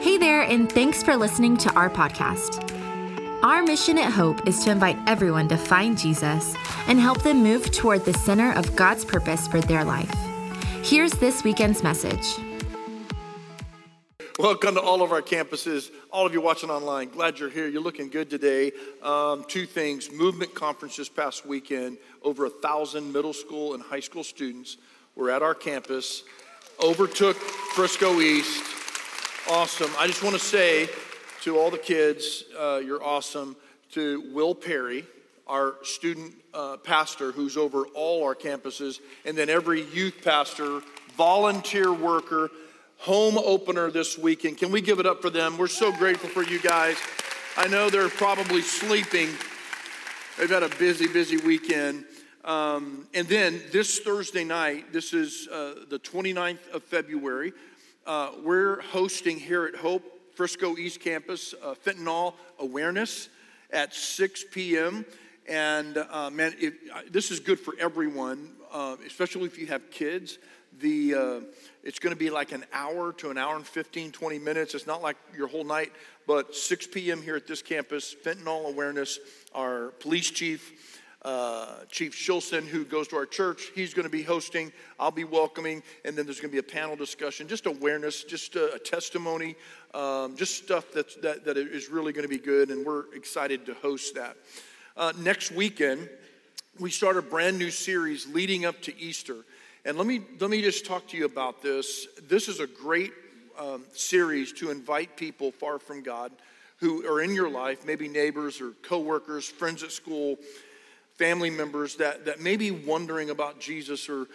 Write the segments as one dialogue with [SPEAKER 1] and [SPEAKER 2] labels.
[SPEAKER 1] Hey there, and thanks for listening to our podcast. Our mission at Hope is to invite everyone to find Jesus and help them move toward the center of God's purpose for their life. Here's this weekend's message.
[SPEAKER 2] Welcome to all of our campuses, all of you watching online. Glad you're here. You're looking good today. Um, two things movement conference this past weekend, over a thousand middle school and high school students were at our campus, overtook Frisco East. Awesome. I just want to say to all the kids, uh, you're awesome. To Will Perry, our student uh, pastor who's over all our campuses, and then every youth pastor, volunteer worker, home opener this weekend. Can we give it up for them? We're so grateful for you guys. I know they're probably sleeping. They've had a busy, busy weekend. Um, and then this Thursday night, this is uh, the 29th of February, uh, we're hosting here at Hope Frisco East Campus uh, fentanyl awareness at 6 p.m. And uh, man, it, this is good for everyone, uh, especially if you have kids. The uh, it's going to be like an hour to an hour and 15, 20 minutes. It's not like your whole night, but 6 p.m. here at this campus, fentanyl awareness. Our police chief uh, Chief Shilson, who goes to our church, he's going to be hosting. I'll be welcoming, and then there's going to be a panel discussion, just awareness, just a, a testimony, um, just stuff that's, that, that is really going to be good, and we're excited to host that. Uh, next weekend, we start a brand new series leading up to Easter. And let me, let me just talk to you about this. This is a great um, series to invite people far from God who are in your life, maybe neighbors or coworkers, friends at school, family members that, that may be wondering about Jesus or,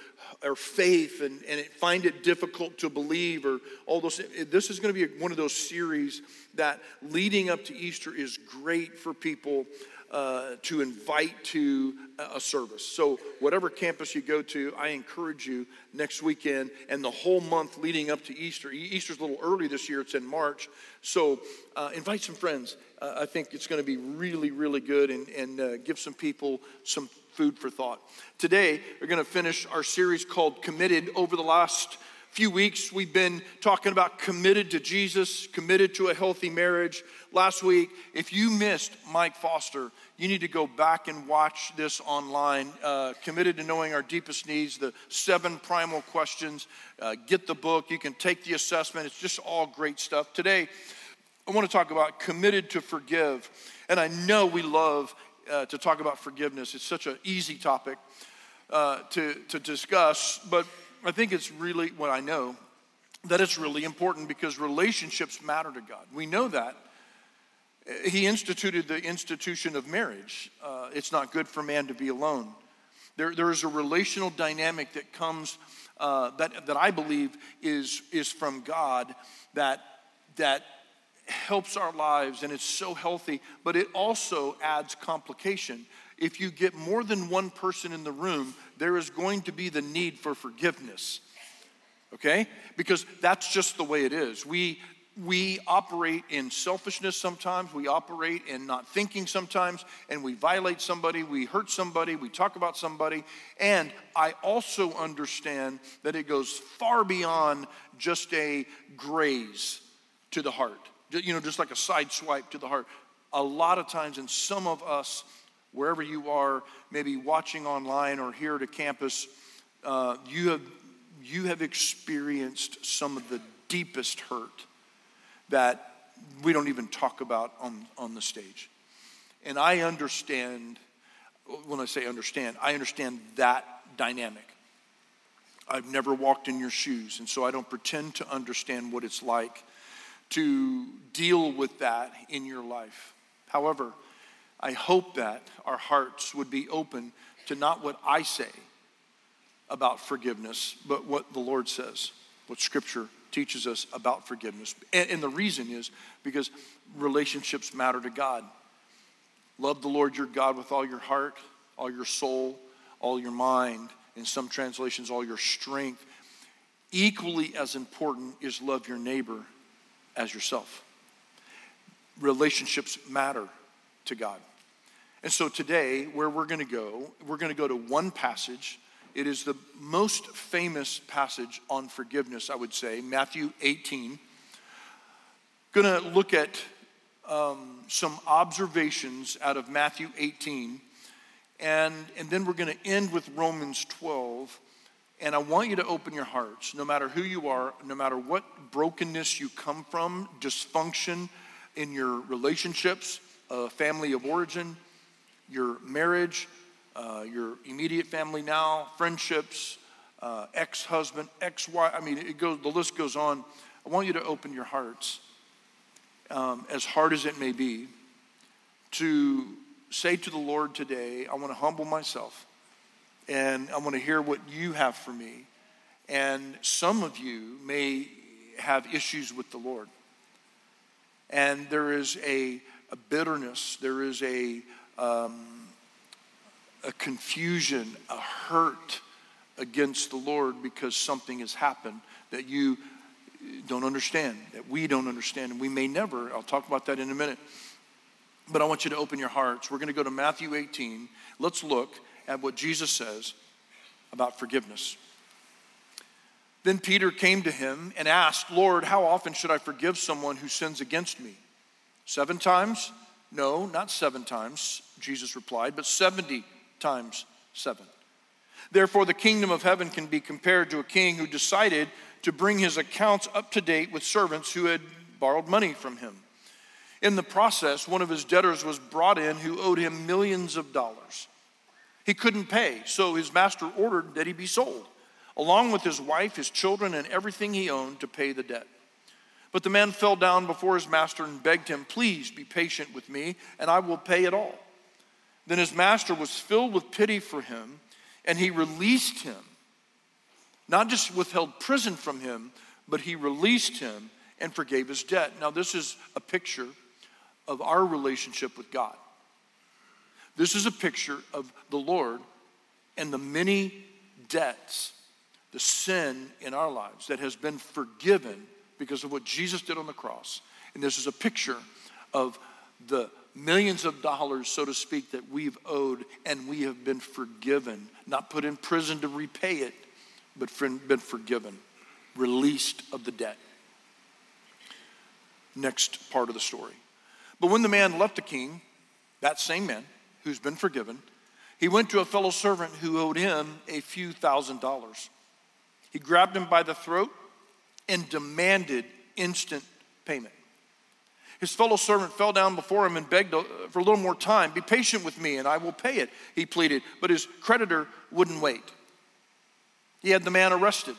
[SPEAKER 2] or faith and, and find it difficult to believe or all those. This is going to be one of those series that leading up to Easter is great for people uh, to invite to a service. So, whatever campus you go to, I encourage you next weekend and the whole month leading up to Easter. Easter's a little early this year, it's in March. So, uh, invite some friends. Uh, I think it's going to be really, really good and, and uh, give some people some food for thought. Today, we're going to finish our series called Committed over the last few weeks, we've been talking about committed to Jesus, committed to a healthy marriage. Last week, if you missed Mike Foster, you need to go back and watch this online. Uh, committed to knowing our deepest needs, the seven primal questions. Uh, get the book, you can take the assessment. It's just all great stuff. Today, I want to talk about committed to forgive. And I know we love uh, to talk about forgiveness, it's such an easy topic. Uh, to, to discuss, but I think it's really what I know that it's really important because relationships matter to God. We know that. He instituted the institution of marriage. Uh, it's not good for man to be alone. There, there is a relational dynamic that comes, uh, that, that I believe is, is from God that, that helps our lives and it's so healthy, but it also adds complication if you get more than one person in the room, there is going to be the need for forgiveness. Okay? Because that's just the way it is. We we operate in selfishness sometimes, we operate in not thinking sometimes, and we violate somebody, we hurt somebody, we talk about somebody. And I also understand that it goes far beyond just a graze to the heart, you know, just like a side swipe to the heart. A lot of times, and some of us wherever you are, maybe watching online or here at a campus, uh, you, have, you have experienced some of the deepest hurt that we don't even talk about on, on the stage. And I understand, when I say understand, I understand that dynamic. I've never walked in your shoes, and so I don't pretend to understand what it's like to deal with that in your life. However, I hope that our hearts would be open to not what I say about forgiveness, but what the Lord says, what Scripture teaches us about forgiveness. And, and, the reason is because relationships matter to God. Love the Lord your God with all your heart, all your soul, all your mind, in some translations, all your strength. Equally as important is love your neighbor as yourself. Relationships matter to God. And so today, where we're going to go, we're going to go to one passage. It is the most famous passage on forgiveness, I would say, Matthew 18. Going to look at um, some observations out of Matthew 18, and, and then we're going to end with Romans 12. And I want you to open your hearts, no matter who you are, no matter what brokenness you come from, dysfunction in your relationships, uh, family of origin, your marriage, uh, your immediate family now, friendships, uh, ex-husband, ex-wife. I mean, it goes. The list goes on. I want you to open your hearts, um, as hard as it may be, to say to the Lord today, I want to humble myself and I want to hear what you have for me. And some of you may have issues with the Lord. And there is a, a bitterness, there is a, um, a confusion, a hurt against the Lord because something has happened that you don't understand, that we don't understand, and we may never. I'll talk about that in a minute. But I want you to open your hearts. We're going to go to Matthew 18. Let's look at what Jesus says about forgiveness. Then Peter came to him and asked, Lord, how often should I forgive someone who sins against me? Seven times? No, not seven times, Jesus replied, but 70 times seven. Therefore, the kingdom of heaven can be compared to a king who decided to bring his accounts up to date with servants who had borrowed money from him. In the process, one of his debtors was brought in who owed him millions of dollars. He couldn't pay, so his master ordered that he be sold, along with his wife, his children, and everything he owned to pay the debt. But the man fell down before his master and begged him, Please be patient with me, and I will pay it all. Then his master was filled with pity for him, and he released him. Not just withheld prison from him, but he released him and forgave his debt. Now, this is a picture of our relationship with God. This is a picture of the Lord and the many debts, the sin in our lives that has been forgiven because of what Jesus did on the cross. And this is a picture of the millions of dollars, so to speak, that we've owed and we have been forgiven, not put in prison to repay it, but been forgiven, released of the debt. Next part of the story. But when the man left the king, that same man, who's been forgiven, he went to a fellow servant who owed him a few thousand dollars. He grabbed him by the throat and demanded instant payment. His fellow servant fell down before him and begged uh, for a little more time. Be patient with me and I will pay it, he pleaded. But his creditor wouldn't wait. He had the man arrested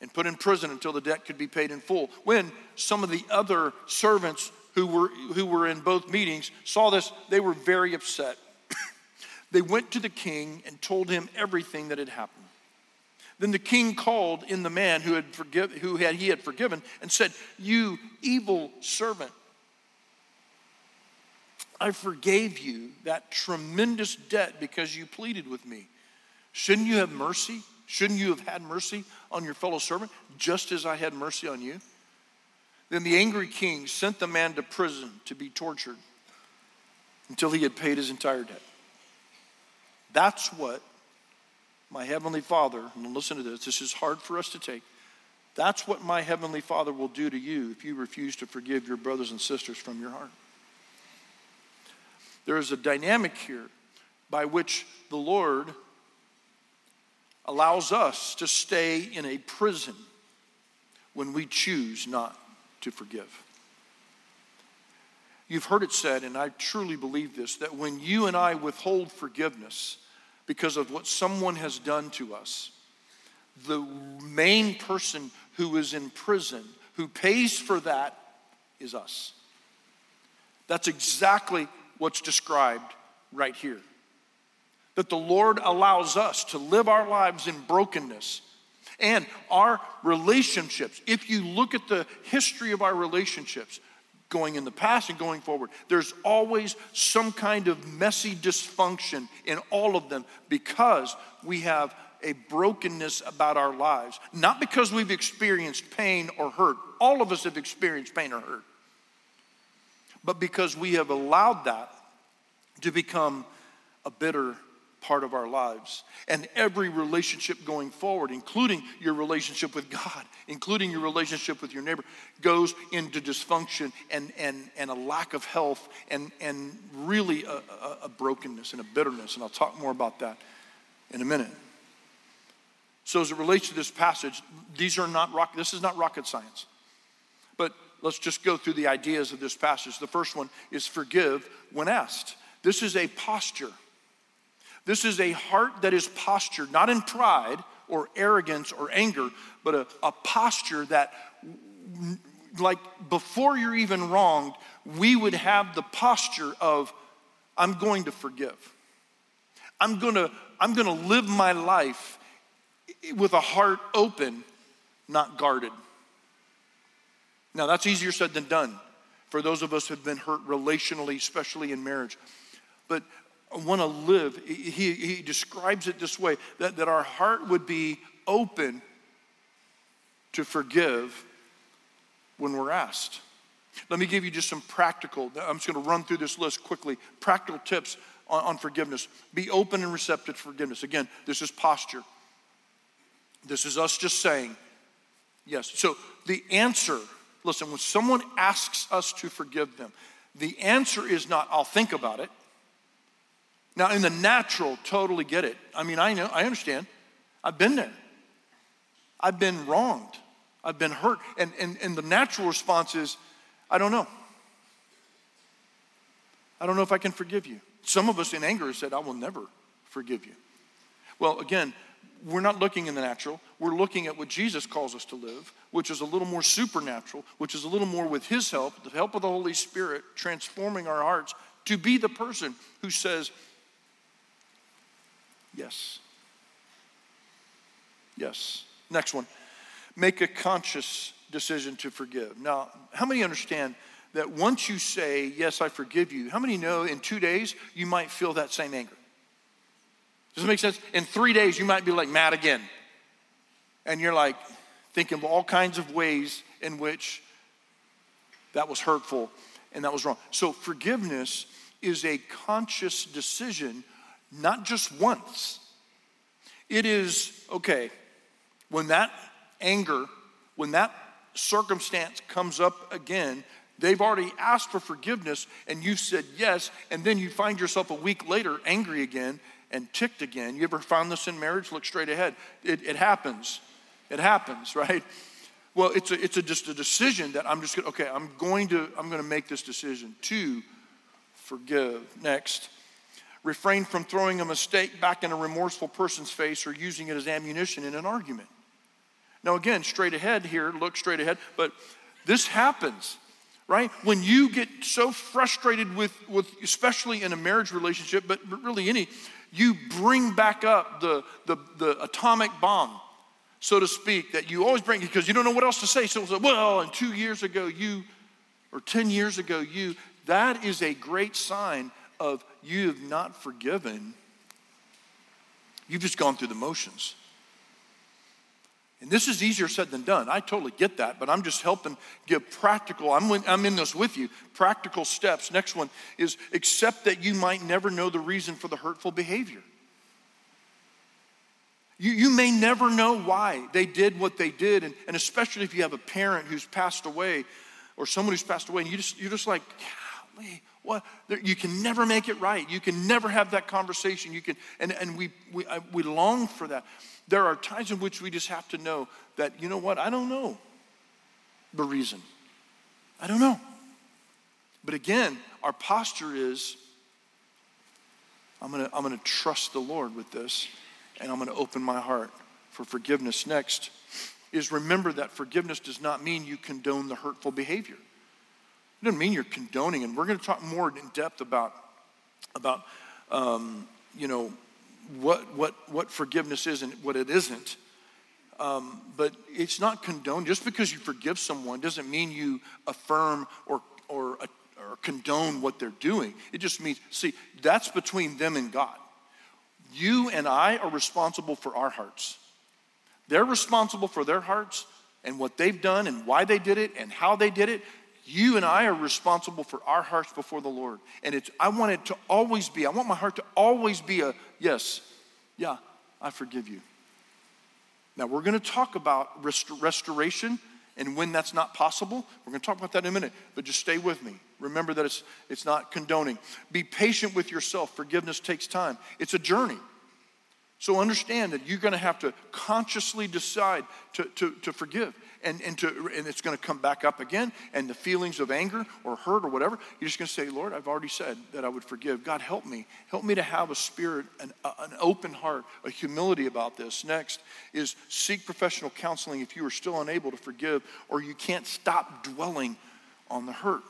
[SPEAKER 2] and put in prison until the debt could be paid in full. When some of the other servants who were, who were in both meetings saw this, they were very upset. They went to the king and told him everything that had happened. Then the king called in the man who had forgive, who had he had forgiven and said, "You evil servant, I forgave you that tremendous debt because you pleaded with me. Shouldn't you have mercy? Shouldn't you have had mercy on your fellow servant just as I had mercy on you?" Then the angry king sent the man to prison to be tortured until he had paid his entire debt. That's what my Heavenly Father, and listen to this, this is hard for us to take. That's what my Heavenly Father will do to you if you refuse to forgive your brothers and sisters from your heart. There is a dynamic here by which the Lord allows us to stay in a prison when we choose not to forgive. You've heard it said, and I truly believe this, that when you and I withhold forgiveness because of what someone has done to us, the main person who is in prison, who pays for that, is us. That's exactly what's described right here. That the Lord allows us to live our lives in brokenness and our relationships. If you look at the history of our relationships, going in the past and going forward. There's always some kind of messy dysfunction in all of them because we have a brokenness about our lives. Not because we've experienced pain or hurt. All of us have experienced pain or hurt. But because we have allowed that to become a bitter part of our lives. And every relationship going forward, including your relationship with God, including your relationship with your neighbor, goes into dysfunction and, and, and a lack of health and, and really a, a, a brokenness and a bitterness. And I'll talk more about that in a minute. So, as it relates to this passage, these are not rock, this is not rocket science. But let's just go through the ideas of this passage. The first one is forgive when asked. This is a posture. This is a heart that is postured, not in pride or arrogance or anger, but a, a posture that, like before you're even wronged, we would have the posture of, I'm going to forgive. I'm going to, I'm going to live my life with a heart open, not guarded. Now, that's easier said than done for those of us who have been hurt relationally, especially in marriage. But want to live. He, he describes it this way that, that our heart would be open to forgive when we're asked. Let me give you just some practical, I'm just going to run through this list quickly. Practical tips on, on forgiveness. Be open and receptive to forgiveness. Again, this is posture. This is us just saying, yes. So the answer, listen, when someone asks us to forgive them, the answer is not, I'll think about it. Now, in the natural, totally get it. I mean, I know, I understand. I've been there. I've been wronged. I've been hurt. And, and, and the natural response is, I don't know. I don't know if I can forgive you. Some of us in anger said, I will never forgive you. Well, again, we're not looking in the natural. We're looking at what Jesus calls us to live, which is a little more supernatural, which is a little more with His help, the help of the Holy Spirit, transforming our hearts to be the person who says, Yes. Yes. Next one. Make a conscious decision to forgive. Now, how many understand that once you say, Yes, I forgive you, how many know in two days you might feel that same anger? Does it make sense? In three days, you might be like mad again. And you're like thinking of all kinds of ways in which that was hurtful and that was wrong. So, forgiveness is a conscious decision not just once. It is, okay, when that anger, when that circumstance comes up again, they've already asked for forgiveness and you said yes, and then you find yourself a week later angry again and ticked again. You ever found this in marriage? Look straight ahead. It, it happens. It happens, right? Well, it's a, it's a, just a decision that I'm just gonna, okay, I'm going to, I'm going to make this decision to forgive. Next, refrain from throwing a mistake back in a remorseful person's face or using it as ammunition in an argument. Now, again, straight ahead here, look straight ahead, but this happens, right? When you get so frustrated with, with especially in a marriage relationship, but really any, you bring back up the, the, the atomic bomb, so to speak, that you always bring because you don't know what else to say. So, well, and two years ago, you, or 10 years ago, you, that is a great sign of you have not forgiven, you've just gone through the motions. And this is easier said than done. I totally get that, but I'm just helping give practical, I'm, I'm in this with you, practical steps. Next one is accept that you might never know the reason for the hurtful behavior. You, you may never know why they did what they did, and, and especially if you have a parent who's passed away or someone who's passed away, and you just, you're just like, golly, what? You can never make it right. You can never have that conversation. You can, and, and we, we, uh, we long for that. There are times in which we just have to know that, you know what, I don't know the reason. I don't know. But again, our posture is I'm gonna, I'm gonna trust the Lord with this, and I'm gonna open my heart for forgiveness. Next is remember that forgiveness does not mean you condone the hurtful behavior. It doesn't mean you're condoning, and we're going to talk more in depth about, about um, you know, what, what, what forgiveness is and what it isn't. Um, but it's not condoned. Just because you forgive someone doesn't mean you affirm or, or, or condone what they're doing. It just means, see, that's between them and God. You and I are responsible for our hearts. They're responsible for their hearts and what they've done and why they did it and how they did it. You and I are responsible for our hearts before the Lord. And it's, I want it to always be, I want my heart to always be a yes, yeah, I forgive you. Now, we're going to talk about rest- restoration and when that's not possible. We're going to talk about that in a minute, but just stay with me. Remember that it's, it's not condoning. Be patient with yourself. Forgiveness takes time, it's a journey. So understand that you're going to have to consciously decide to, to, to forgive. And, and, to, and it's going to come back up again. And the feelings of anger or hurt or whatever, you're just going to say, Lord, I've already said that I would forgive. God, help me. Help me to have a spirit, an, an open heart, a humility about this. Next is seek professional counseling if you are still unable to forgive or you can't stop dwelling on the hurt.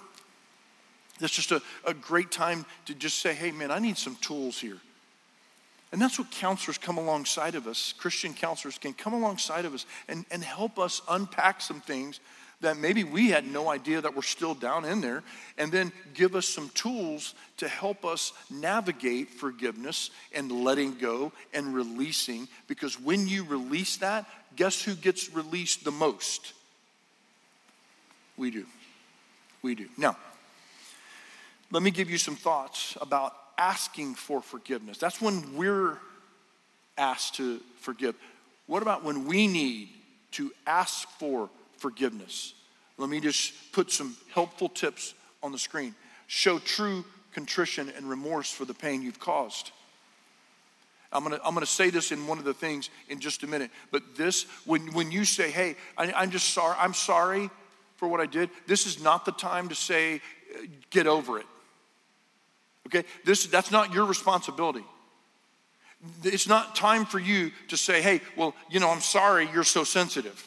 [SPEAKER 2] That's just a, a great time to just say, hey, man, I need some tools here. And that's what counselors come alongside of us. Christian counselors can come alongside of us and, and help us unpack some things that maybe we had no idea that were still down in there, and then give us some tools to help us navigate forgiveness and letting go and releasing. Because when you release that, guess who gets released the most? We do. We do. Now, let me give you some thoughts about asking for forgiveness. That's when we're asked to forgive. What about when we need to ask for forgiveness? Let me just put some helpful tips on the screen. Show true contrition and remorse for the pain you've caused. I'm gonna, I'm gonna say this in one of the things in just a minute, but this, when, when you say, hey, I, I'm just sorry, I'm sorry for what I did, this is not the time to say, get over it. Okay? This, that's not your responsibility. It's not time for you to say, hey, well, you know, I'm sorry you're so sensitive.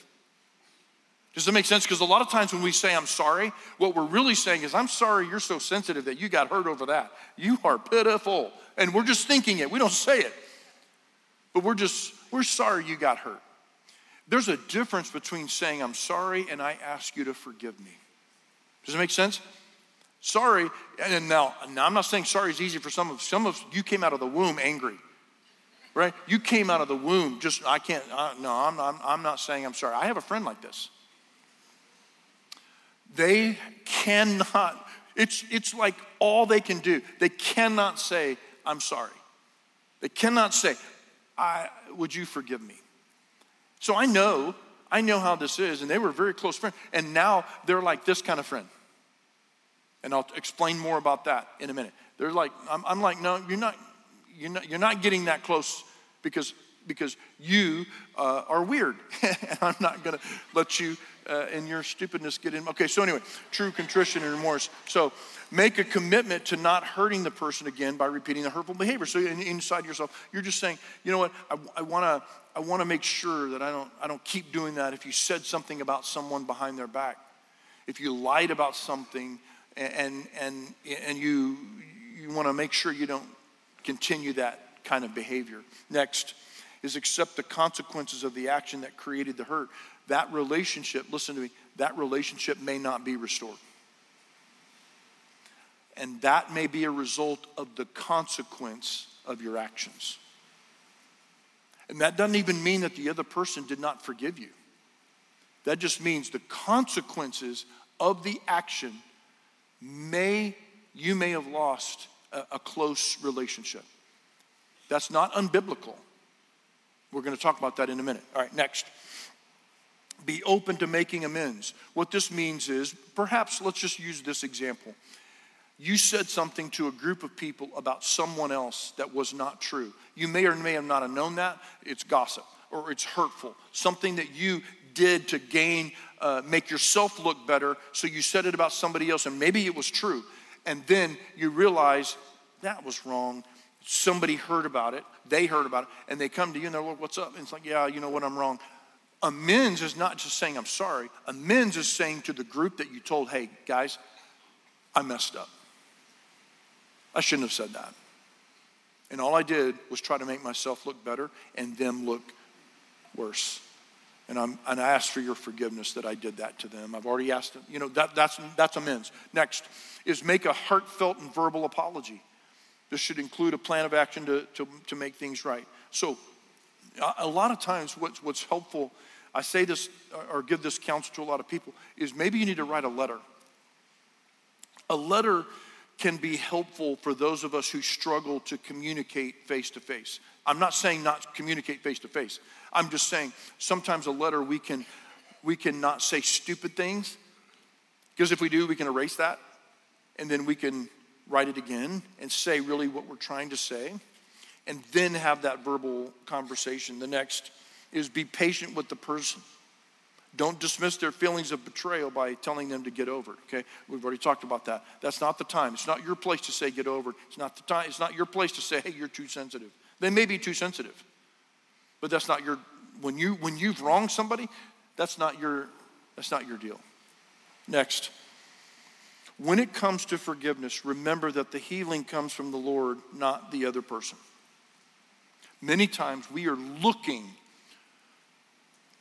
[SPEAKER 2] Does that make sense? Because a lot of times when we say I'm sorry, what we're really saying is, I'm sorry you're so sensitive that you got hurt over that. You are pitiful. And we're just thinking it, we don't say it. But we're just, we're sorry you got hurt. There's a difference between saying I'm sorry and I ask you to forgive me. Does it make sense? Sorry, and now, now I'm not saying sorry is easy for some of some of you came out of the womb angry, right? You came out of the womb just I can't. Uh, no, I'm, I'm I'm not saying I'm sorry. I have a friend like this. They cannot. It's it's like all they can do. They cannot say I'm sorry. They cannot say, "I would you forgive me." So I know I know how this is, and they were very close friends, and now they're like this kind of friend. And I'll explain more about that in a minute. They're like, I'm, I'm like, no, you're not, you're not, you're not getting that close because, because you uh, are weird. and I'm not going to let you uh, in your stupidness get in. Okay, so anyway, true contrition and remorse. So make a commitment to not hurting the person again by repeating the hurtful behavior. So in, inside yourself, you're just saying, you know what, I, I want to I want to make sure that I don't, I don't keep doing that if you said something about someone behind their back. If you lied about something, and, and, and you, you want to make sure you don't continue that kind of behavior. Next is accept the consequences of the action that created the hurt. That relationship, listen to me, that relationship may not be restored. And that may be a result of the consequence of your actions. And that doesn't even mean that the other person did not forgive you. That just means the consequences of the action may you may have lost a, a close relationship. That's not unbiblical. We're going to talk about that in a minute. All right, next. Be open to making amends. What this means is, perhaps let's just use this example. You said something to a group of people about someone else that was not true. You may or may have not have known that. It's gossip or it's hurtful. Something that you did to gain, uh, make yourself look better. So you said it about somebody else, and maybe it was true. And then you realize that was wrong. Somebody heard about it, they heard about it, and they come to you and they're like, What's up? And it's like, Yeah, you know what, I'm wrong. Amends is not just saying I'm sorry, amends is saying to the group that you told, Hey, guys, I messed up. I shouldn't have said that. And all I did was try to make myself look better and them look worse. And, I'm, and I ask for your forgiveness that I did that to them. I've already asked them. You know, that, that's, that's amends. Next is make a heartfelt and verbal apology. This should include a plan of action to, to, to make things right. So, a lot of times, what's, what's helpful, I say this or give this counsel to a lot of people, is maybe you need to write a letter A letter can be helpful for those of us who struggle to communicate face to face. I'm not saying not communicate face to face. I'm just saying sometimes a letter we can we can not say stupid things because if we do we can erase that and then we can write it again and say really what we're trying to say and then have that verbal conversation. The next is be patient with the person. Don't dismiss their feelings of betrayal by telling them to get over it. Okay, we've already talked about that. That's not the time. It's not your place to say get over it. It's not the time. It's not your place to say hey you're too sensitive. They may be too sensitive, but that's not your. When you when you've wronged somebody, that's not your that's not your deal. Next, when it comes to forgiveness, remember that the healing comes from the Lord, not the other person. Many times we are looking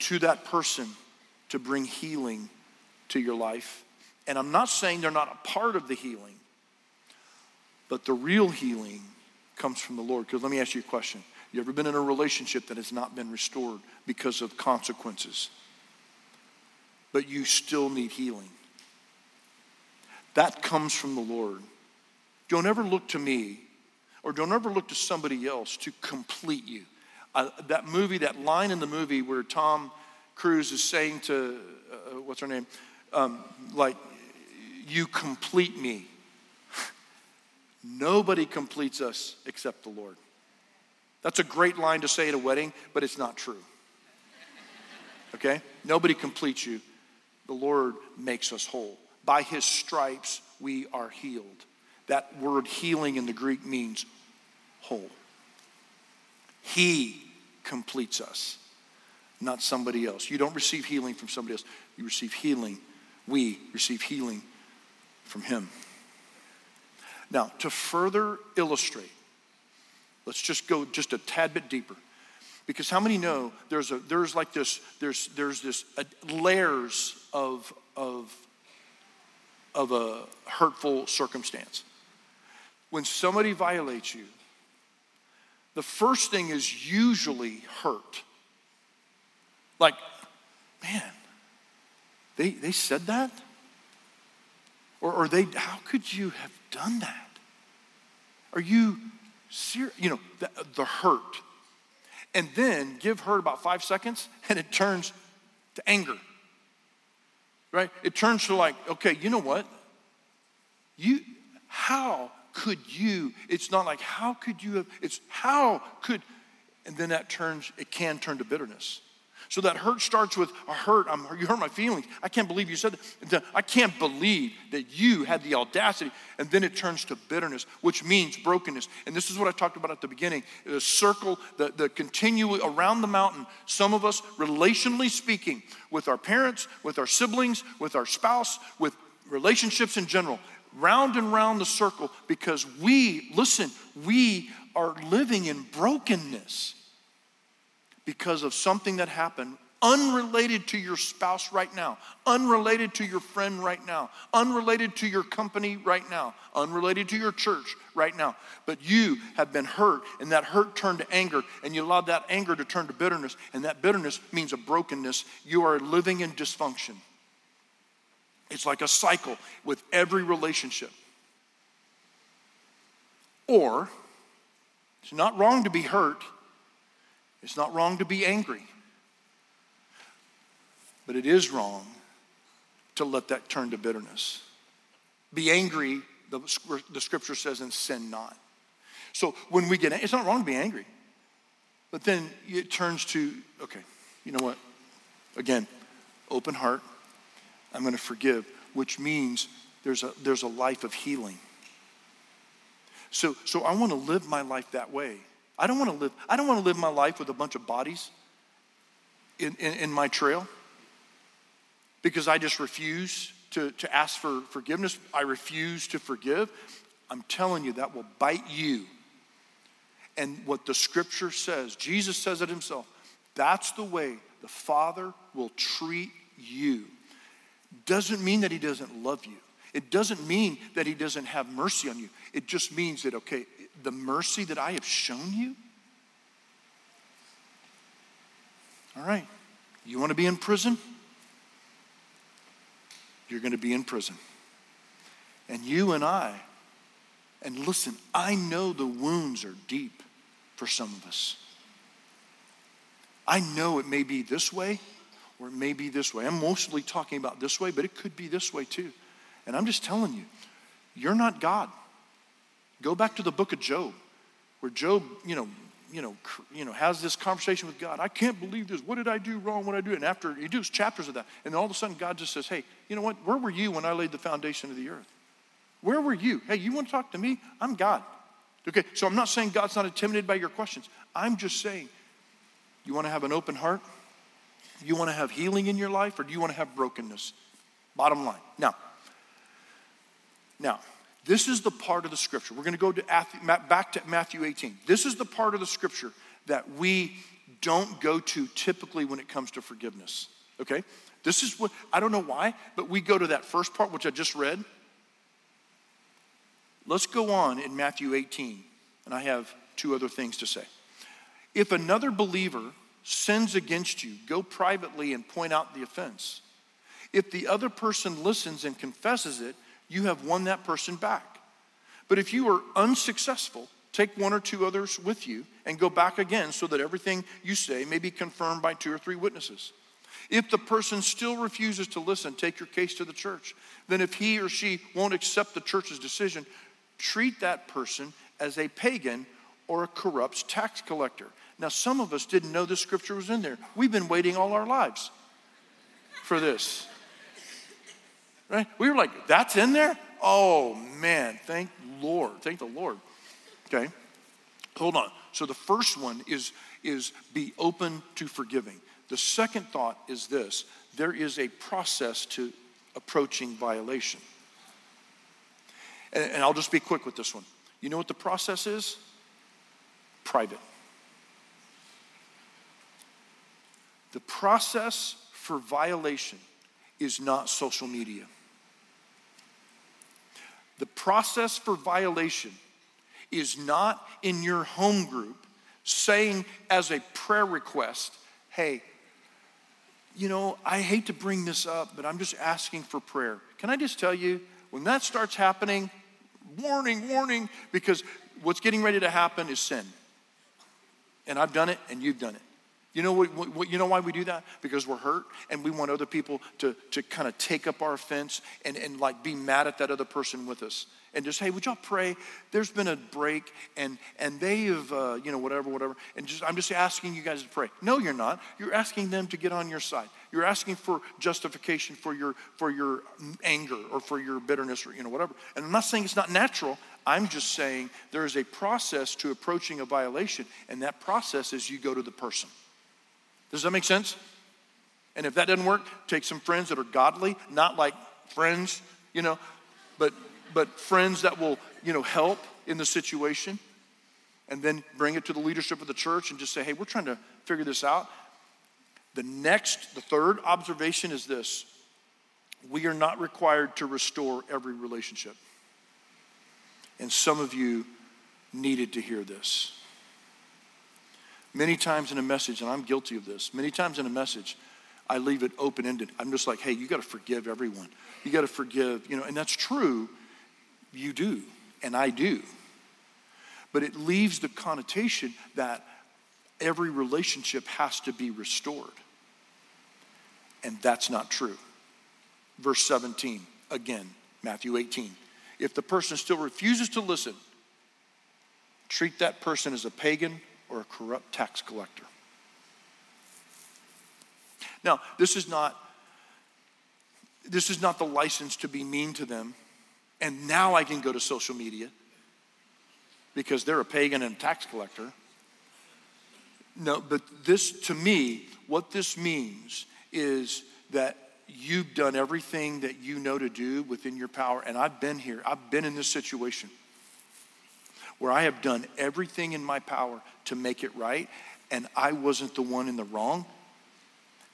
[SPEAKER 2] to that person to bring healing to your life. And I'm not saying they're not a part of the healing, but the real healing comes from the Lord. Because let me ask you a question. You ever been in a relationship that has not been restored because of consequences, but you still need healing? That comes from the Lord. Don't ever look to me or don't ever look to somebody else to complete you. Uh, that movie, that line in the movie where Tom Cruise is saying to, uh, uh, what's her name? Um, like, you complete me. Nobody completes us except the Lord. That's a great line to say at a wedding, but it's not true. Okay? Nobody completes you. The Lord makes us whole. By his stripes, we are healed. That word healing in the Greek means whole. He completes us not somebody else. You don't receive healing from somebody else. You receive healing. We receive healing from Him. Now, to further illustrate, let's just go just a tad bit deeper. Because how many know there's a there's like this there's there's this uh, layers of of of a hurtful circumstance. When somebody violates you, the first thing is usually hurt. Like, man, they, they said that? Or, or they, how could you have done that? Are you serious? You know, the, the hurt. And then give her about five seconds and it turns to anger. Right? It turns to like, okay, you know what? You, how could you? It's not like, how could you have, it's how could, and then that turns, it can turn to bitterness. So that hurt starts with a hurt. I'm, you hurt my feelings. I can't believe you said that. I can't believe that you had the audacity. And then it turns to bitterness, which means brokenness. And this is what I talked about at the beginning the circle, the, the continue around the mountain. Some of us, relationally speaking, with our parents, with our siblings, with our spouse, with relationships in general, round and round the circle because we, listen, we are living in brokenness because of something that happened unrelated to your spouse right now, unrelated to your friend right now, unrelated to your company right now, unrelated to your church right now. But you have been hurt, and that hurt turned to anger, and you allowed that anger to turn to bitterness, and that bitterness means a brokenness. You are living in dysfunction. It's like a cycle with every relationship. Or, it's not wrong to be hurt it's not wrong to be angry, but it is wrong to let that turn to bitterness. Be angry, the, the scripture says, and sin not. So when we get, it's not wrong to be angry, but then it turns to, okay, you know what? Again, open heart. I'm going to forgive, which means there's a, there's a life of healing. So, so I want to live my life that way. I don't want to live, I don't want to live my life with a bunch of bodies in, in, in my trail because I just refuse to, to ask for forgiveness. I refuse to forgive. I'm telling you, that will bite you. And what the scripture says, Jesus says it himself, that's the way the Father will treat you. Doesn't mean that he doesn't love you. It doesn't mean that he doesn't have mercy on you. It just means that, okay, the mercy that I have shown you? All right, you want to be in prison? You're going to be in prison. And you and I, and listen, I know the wounds are deep for some of us. I know it may be this way or it may be this way. I'm mostly talking about this way, but it could be this way too. And I'm just telling you, you're not God. Go back to the book of Job, where Job, you know, you know, you know, has this conversation with God. I can't believe this. What did I do wrong? What did I do? And after he does chapters of that, and all of a sudden God just says, "Hey, you know what? Where were you when I laid the foundation of the earth? Where were you? Hey, you want to talk to me? I'm God." Okay, so I'm not saying God's not intimidated by your questions. I'm just saying, you want to have an open heart? You want to have healing in your life, or do you want to have brokenness? Bottom line. Now, now, this is the part of the scripture. We're going to go to back to Matthew 18. This is the part of the scripture that we don't go to typically when it comes to forgiveness. Okay? This is what, I don't know why, but we go to that first part, which I just read. Let's go on in Matthew 18, and I have two other things to say. If another believer sins against you, go privately and point out the offense. If the other person listens and confesses it, you have won that person back. But if you are unsuccessful, take one or two others with you and go back again so that everything you say may be confirmed by two or three witnesses. If the person still refuses to listen, take your case to the church. Then, if he or she won't accept the church's decision, treat that person as a pagan or a corrupt tax collector. Now, some of us didn't know this scripture was in there. We've been waiting all our lives for this. Right? We were like, that's in there? Oh man, thank Lord. Thank the Lord. Okay. Hold on. So the first one is is be open to forgiving. The second thought is this there is a process to approaching violation. And, and I'll just be quick with this one. You know what the process is? Private. The process for violation is not social media. The process for violation is not in your home group saying as a prayer request, hey, you know, I hate to bring this up, but I'm just asking for prayer. Can I just tell you, when that starts happening, warning, warning, because what's getting ready to happen is sin. And I've done it, and you've done it. You know, what, what, you know why we do that? Because we're hurt and we want other people to, to kind of take up our offense and, and like be mad at that other person with us. And just, hey, would y'all pray? There's been a break and, and they have, uh, you know, whatever, whatever. And just, I'm just asking you guys to pray. No, you're not. You're asking them to get on your side. You're asking for justification for your, for your anger or for your bitterness or, you know, whatever. And I'm not saying it's not natural. I'm just saying there is a process to approaching a violation. And that process is you go to the person. Does that make sense? And if that doesn't work, take some friends that are godly, not like friends, you know, but but friends that will, you know, help in the situation. And then bring it to the leadership of the church and just say, hey, we're trying to figure this out. The next, the third observation is this we are not required to restore every relationship. And some of you needed to hear this. Many times in a message, and I'm guilty of this, many times in a message, I leave it open ended. I'm just like, hey, you got to forgive everyone. You got to forgive, you know, and that's true. You do, and I do. But it leaves the connotation that every relationship has to be restored. And that's not true. Verse 17, again, Matthew 18. If the person still refuses to listen, treat that person as a pagan or a corrupt tax collector. Now, this is not this is not the license to be mean to them. And now I can go to social media because they're a pagan and a tax collector. No, but this to me, what this means is that you've done everything that you know to do within your power. And I've been here, I've been in this situation where I have done everything in my power to make it right, and I wasn't the one in the wrong,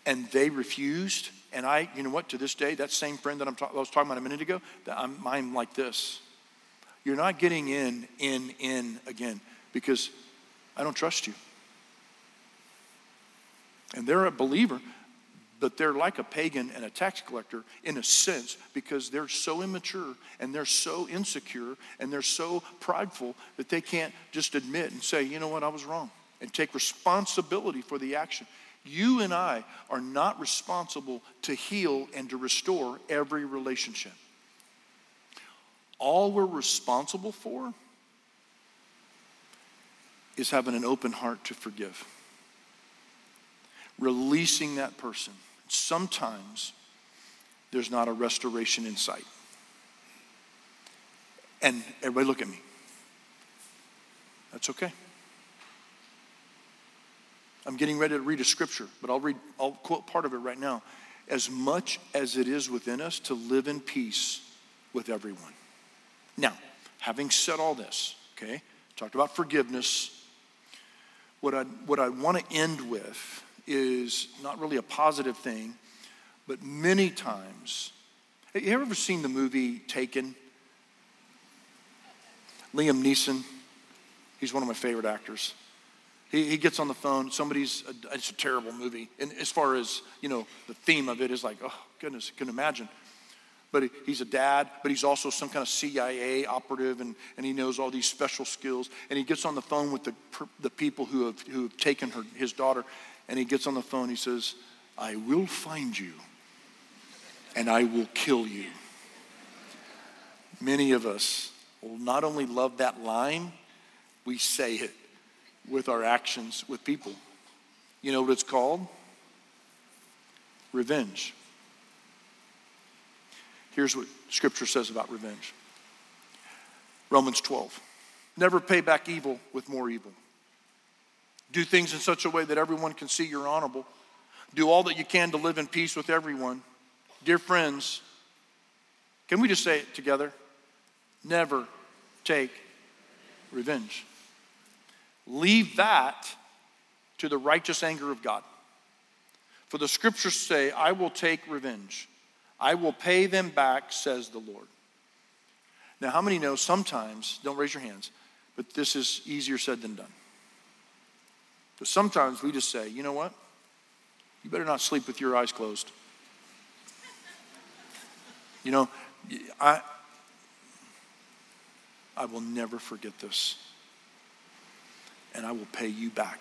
[SPEAKER 2] and they refused. And I, you know what, to this day, that same friend that I'm ta- I was talking about a minute ago, that I'm, I'm like this. You're not getting in, in, in again because I don't trust you. And they're a believer, but they're like a pagan and a tax collector in a sense because they're so immature and they're so insecure and they're so prideful that they can't just admit and say, you know what, I was wrong and take responsibility for the action. You and I are not responsible to heal and to restore every relationship. All we're responsible for is having an open heart to forgive, releasing that person. Sometimes there's not a restoration in sight. And everybody, look at me. That's okay. I'm getting ready to read a scripture, but I'll read, I'll quote part of it right now. As much as it is within us to live in peace with everyone. Now, having said all this, okay, talked about forgiveness. What I, what I want to end with is not really a positive thing, but many times. Have you ever seen the movie Taken? Liam Neeson, he's one of my favorite actors. He, he gets on the phone. Somebody's, it's a terrible movie. And as far as, you know, the theme of it is like, oh, goodness, I can imagine. But he, he's a dad, but he's also some kind of CIA operative, and, and he knows all these special skills. And he gets on the phone with the, the people who have, who have taken her, his daughter, and he gets on the phone. He says, I will find you, and I will kill you. Many of us will not only love that line, we say it with our actions with people. You know what it's called? Revenge. Here's what Scripture says about revenge Romans 12. Never pay back evil with more evil. Do things in such a way that everyone can see you're honorable. Do all that you can to live in peace with everyone. Dear friends, can we just say it together? Never take revenge. Leave that to the righteous anger of God. For the scriptures say, I will take revenge. I will pay them back, says the Lord. Now, how many know sometimes, don't raise your hands, but this is easier said than done. But sometimes we just say, you know what? You better not sleep with your eyes closed. You know, I, I will never forget this and I will pay you back.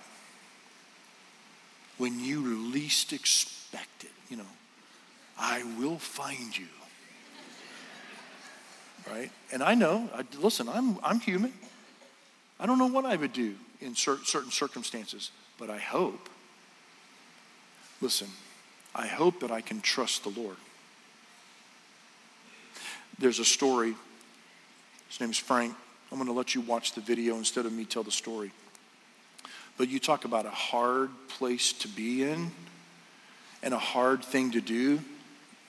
[SPEAKER 2] When you least expect it, you know, I will find you. Right? And I know, I, listen, I'm, I'm human. I don't know what I would do in cer- certain circumstances, but I hope, listen, I hope that I can trust the Lord. There's a story, his name is Frank. I'm going to let you watch the video instead of me tell the story. But you talk about a hard place to be in and a hard thing to do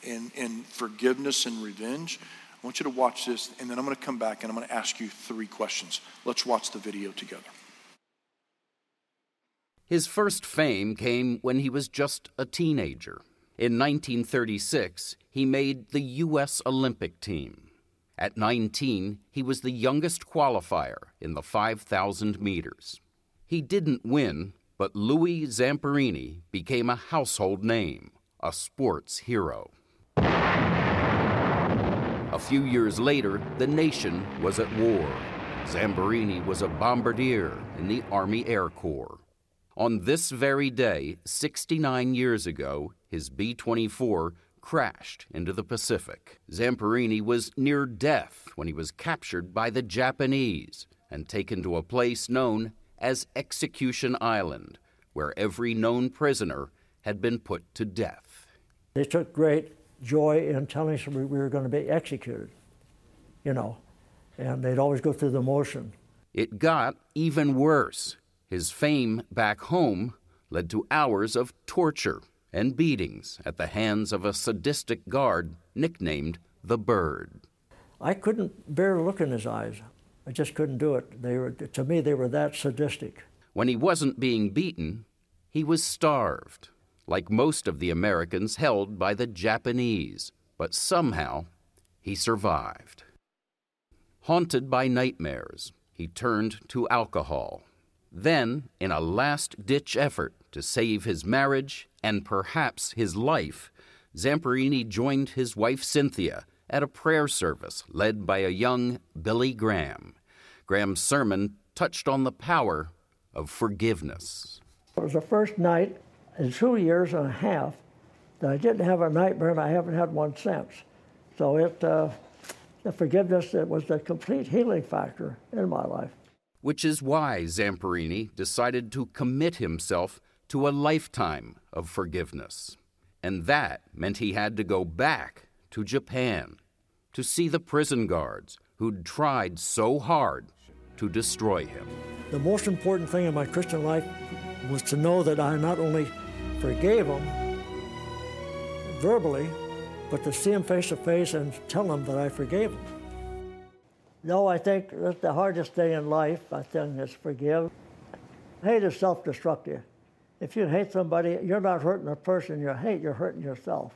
[SPEAKER 2] in, in forgiveness and revenge. I want you to watch this, and then I'm going to come back and I'm going to ask you three questions. Let's watch the video together.
[SPEAKER 3] His first fame came when he was just a teenager. In 1936, he made the U.S. Olympic team. At 19, he was the youngest qualifier in the 5,000 meters. He didn't win, but Louis Zamperini became a household name, a sports hero. A few years later, the nation was at war. Zamperini was a bombardier in the Army Air Corps. On this very day, 69 years ago, his B 24 crashed into the Pacific. Zamperini was near death when he was captured by the Japanese and taken to a place known as Execution Island, where every known prisoner had been put to death.
[SPEAKER 4] They took great joy in telling us we were going to be executed, you know, and they'd always go through the motion.
[SPEAKER 3] It got even worse. His fame back home led to hours of torture and beatings at the hands of a sadistic guard nicknamed the Bird.
[SPEAKER 4] I couldn't bear look in his eyes. I just couldn't do it. They were, to me, they were that sadistic.
[SPEAKER 3] When he wasn't being beaten, he was starved, like most of the Americans held by the Japanese, but somehow he survived. Haunted by nightmares, he turned to alcohol. Then, in a last ditch effort to save his marriage and perhaps his life, Zamperini joined his wife Cynthia at a prayer service led by a young Billy Graham. Graham's sermon touched on the power of forgiveness.
[SPEAKER 4] It was the first night in two years and a half that I didn't have a nightmare, and I haven't had one since. So it, uh, the forgiveness it was the complete healing factor in my life.
[SPEAKER 3] Which is why Zamperini decided to commit himself to a lifetime of forgiveness. And that meant he had to go back to Japan to see the prison guards who'd tried so hard to destroy him.
[SPEAKER 4] The most important thing in my Christian life was to know that I not only forgave him verbally, but to see him face to face and tell him that I forgave him. No, I think that the hardest thing in life, I think, is forgive. Hate is self destructive. If you hate somebody, you're not hurting the person you hate, you're hurting yourself.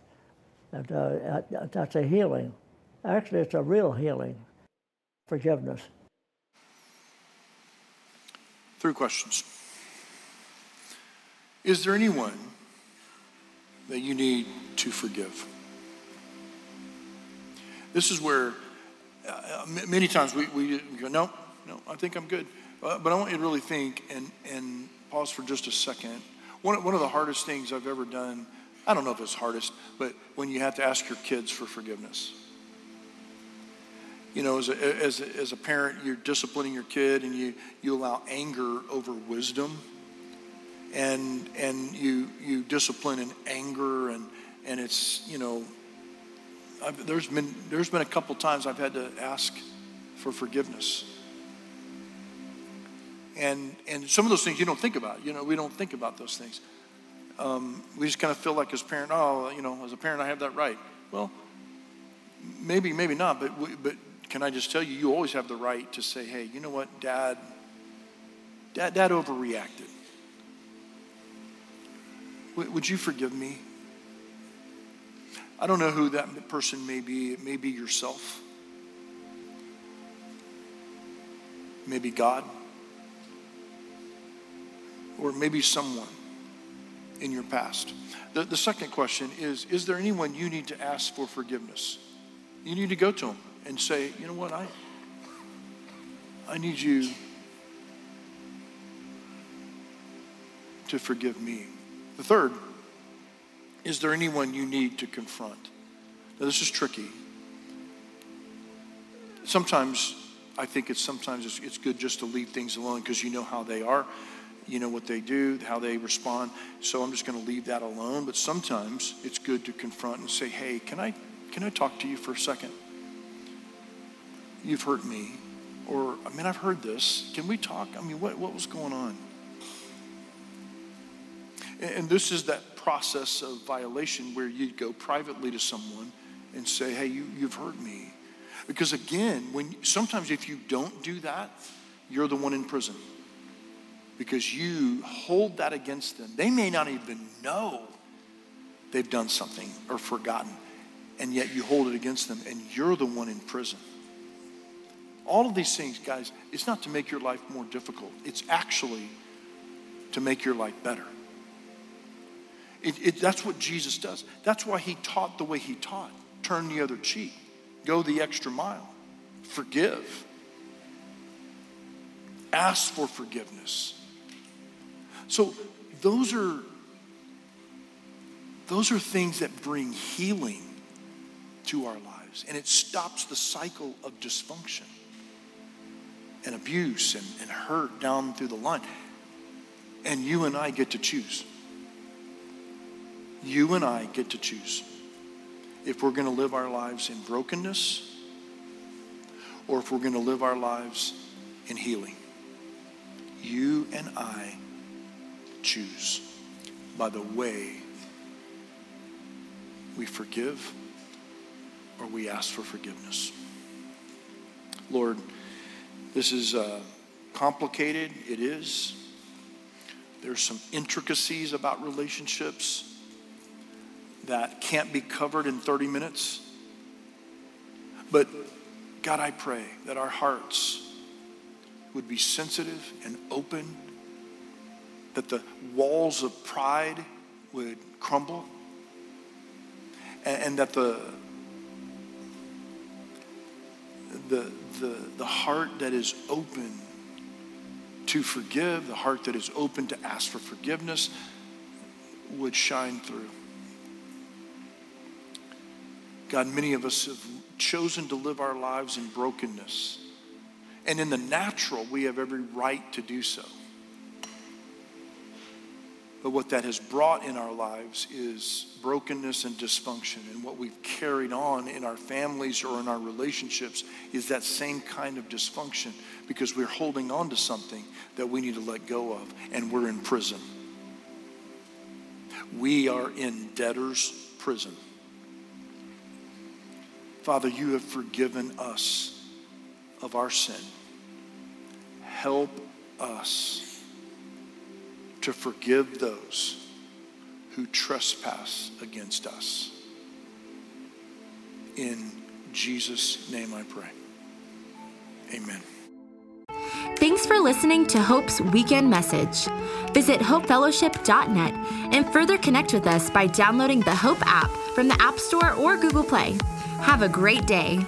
[SPEAKER 4] And uh, that's a healing. Actually, it's a real healing forgiveness.
[SPEAKER 2] Three questions. Is there anyone that you need to forgive? This is where uh, many times we, we go, no, no, I think I'm good. Uh, but I want you to really think and, and pause for just a second. One, one of the hardest things I've ever done, I don't know if it's hardest, but when you have to ask your kids for forgiveness. You know, as a, as a, as a parent, you're disciplining your kid and you, you allow anger over wisdom. And, and you, you discipline in anger, and, and it's, you know, I've, there's been there's been a couple times I've had to ask for forgiveness. And and some of those things you don't think about. You know, we don't think about those things. Um, we just kind of feel like as a parent, oh, you know, as a parent, I have that right. Well, maybe, maybe not. But we, but can I just tell you, you always have the right to say, hey, you know what, Dad, Dad, Dad overreacted. would you forgive me? I don't know who that person may be. It may be yourself, maybe God, or maybe someone in your past. The, the second question is Is there anyone you need to ask for forgiveness? You need to go to them and say, You know what? I, I need you to forgive me. The third is there anyone you need to confront? Now, this is tricky. Sometimes, I think it's sometimes it's, it's good just to leave things alone because you know how they are, you know what they do, how they respond. So I'm just going to leave that alone. But sometimes it's good to confront and say, "Hey, can I can I talk to you for a second? You've hurt me, or I mean, I've heard this. Can we talk? I mean, what what was going on?" And this is that process of violation where you'd go privately to someone and say, hey, you, you've hurt me. Because again, when sometimes if you don't do that, you're the one in prison. Because you hold that against them. They may not even know they've done something or forgotten, and yet you hold it against them, and you're the one in prison. All of these things, guys, it's not to make your life more difficult, it's actually to make your life better. It, it, that's what Jesus does. That's why he taught the way he taught. Turn the other cheek, go the extra mile, forgive, ask for forgiveness. So, those are those are things that bring healing to our lives and it stops the cycle of dysfunction and abuse and, and hurt down through the line. And you and i get to choose you and I get to choose if we're going to live our lives in brokenness or if we're going to live our lives in healing. You and I choose by the way we forgive or we ask for forgiveness. Lord, this is uh, complicated. It is. There's some intricacies about relationships that can't be covered in 30 minutes. But God, I pray that our hearts would be sensitive and open that the walls of pride would crumble, and, and that the, the, the, the heart that is open to forgive, the heart that is open to ask for forgiveness, would shine through. God, many of us have chosen to live our lives in brokenness. And in the natural, we have every right to do so. But what that has brought in our lives is brokenness and dysfunction. And what we've carried on in our families or in our relationships is that same kind of dysfunction because we're holding on to something that we need to let go of, and we're in prison. We are in debtor's prison. Father, you have forgiven us of our sin. Help us to forgive those who trespass against us. In Jesus' name I pray. Amen.
[SPEAKER 1] Thanks for listening to Hope's weekend message. Visit hopefellowship.net and further connect with us by downloading the Hope app from the App Store or Google Play. Have a great day.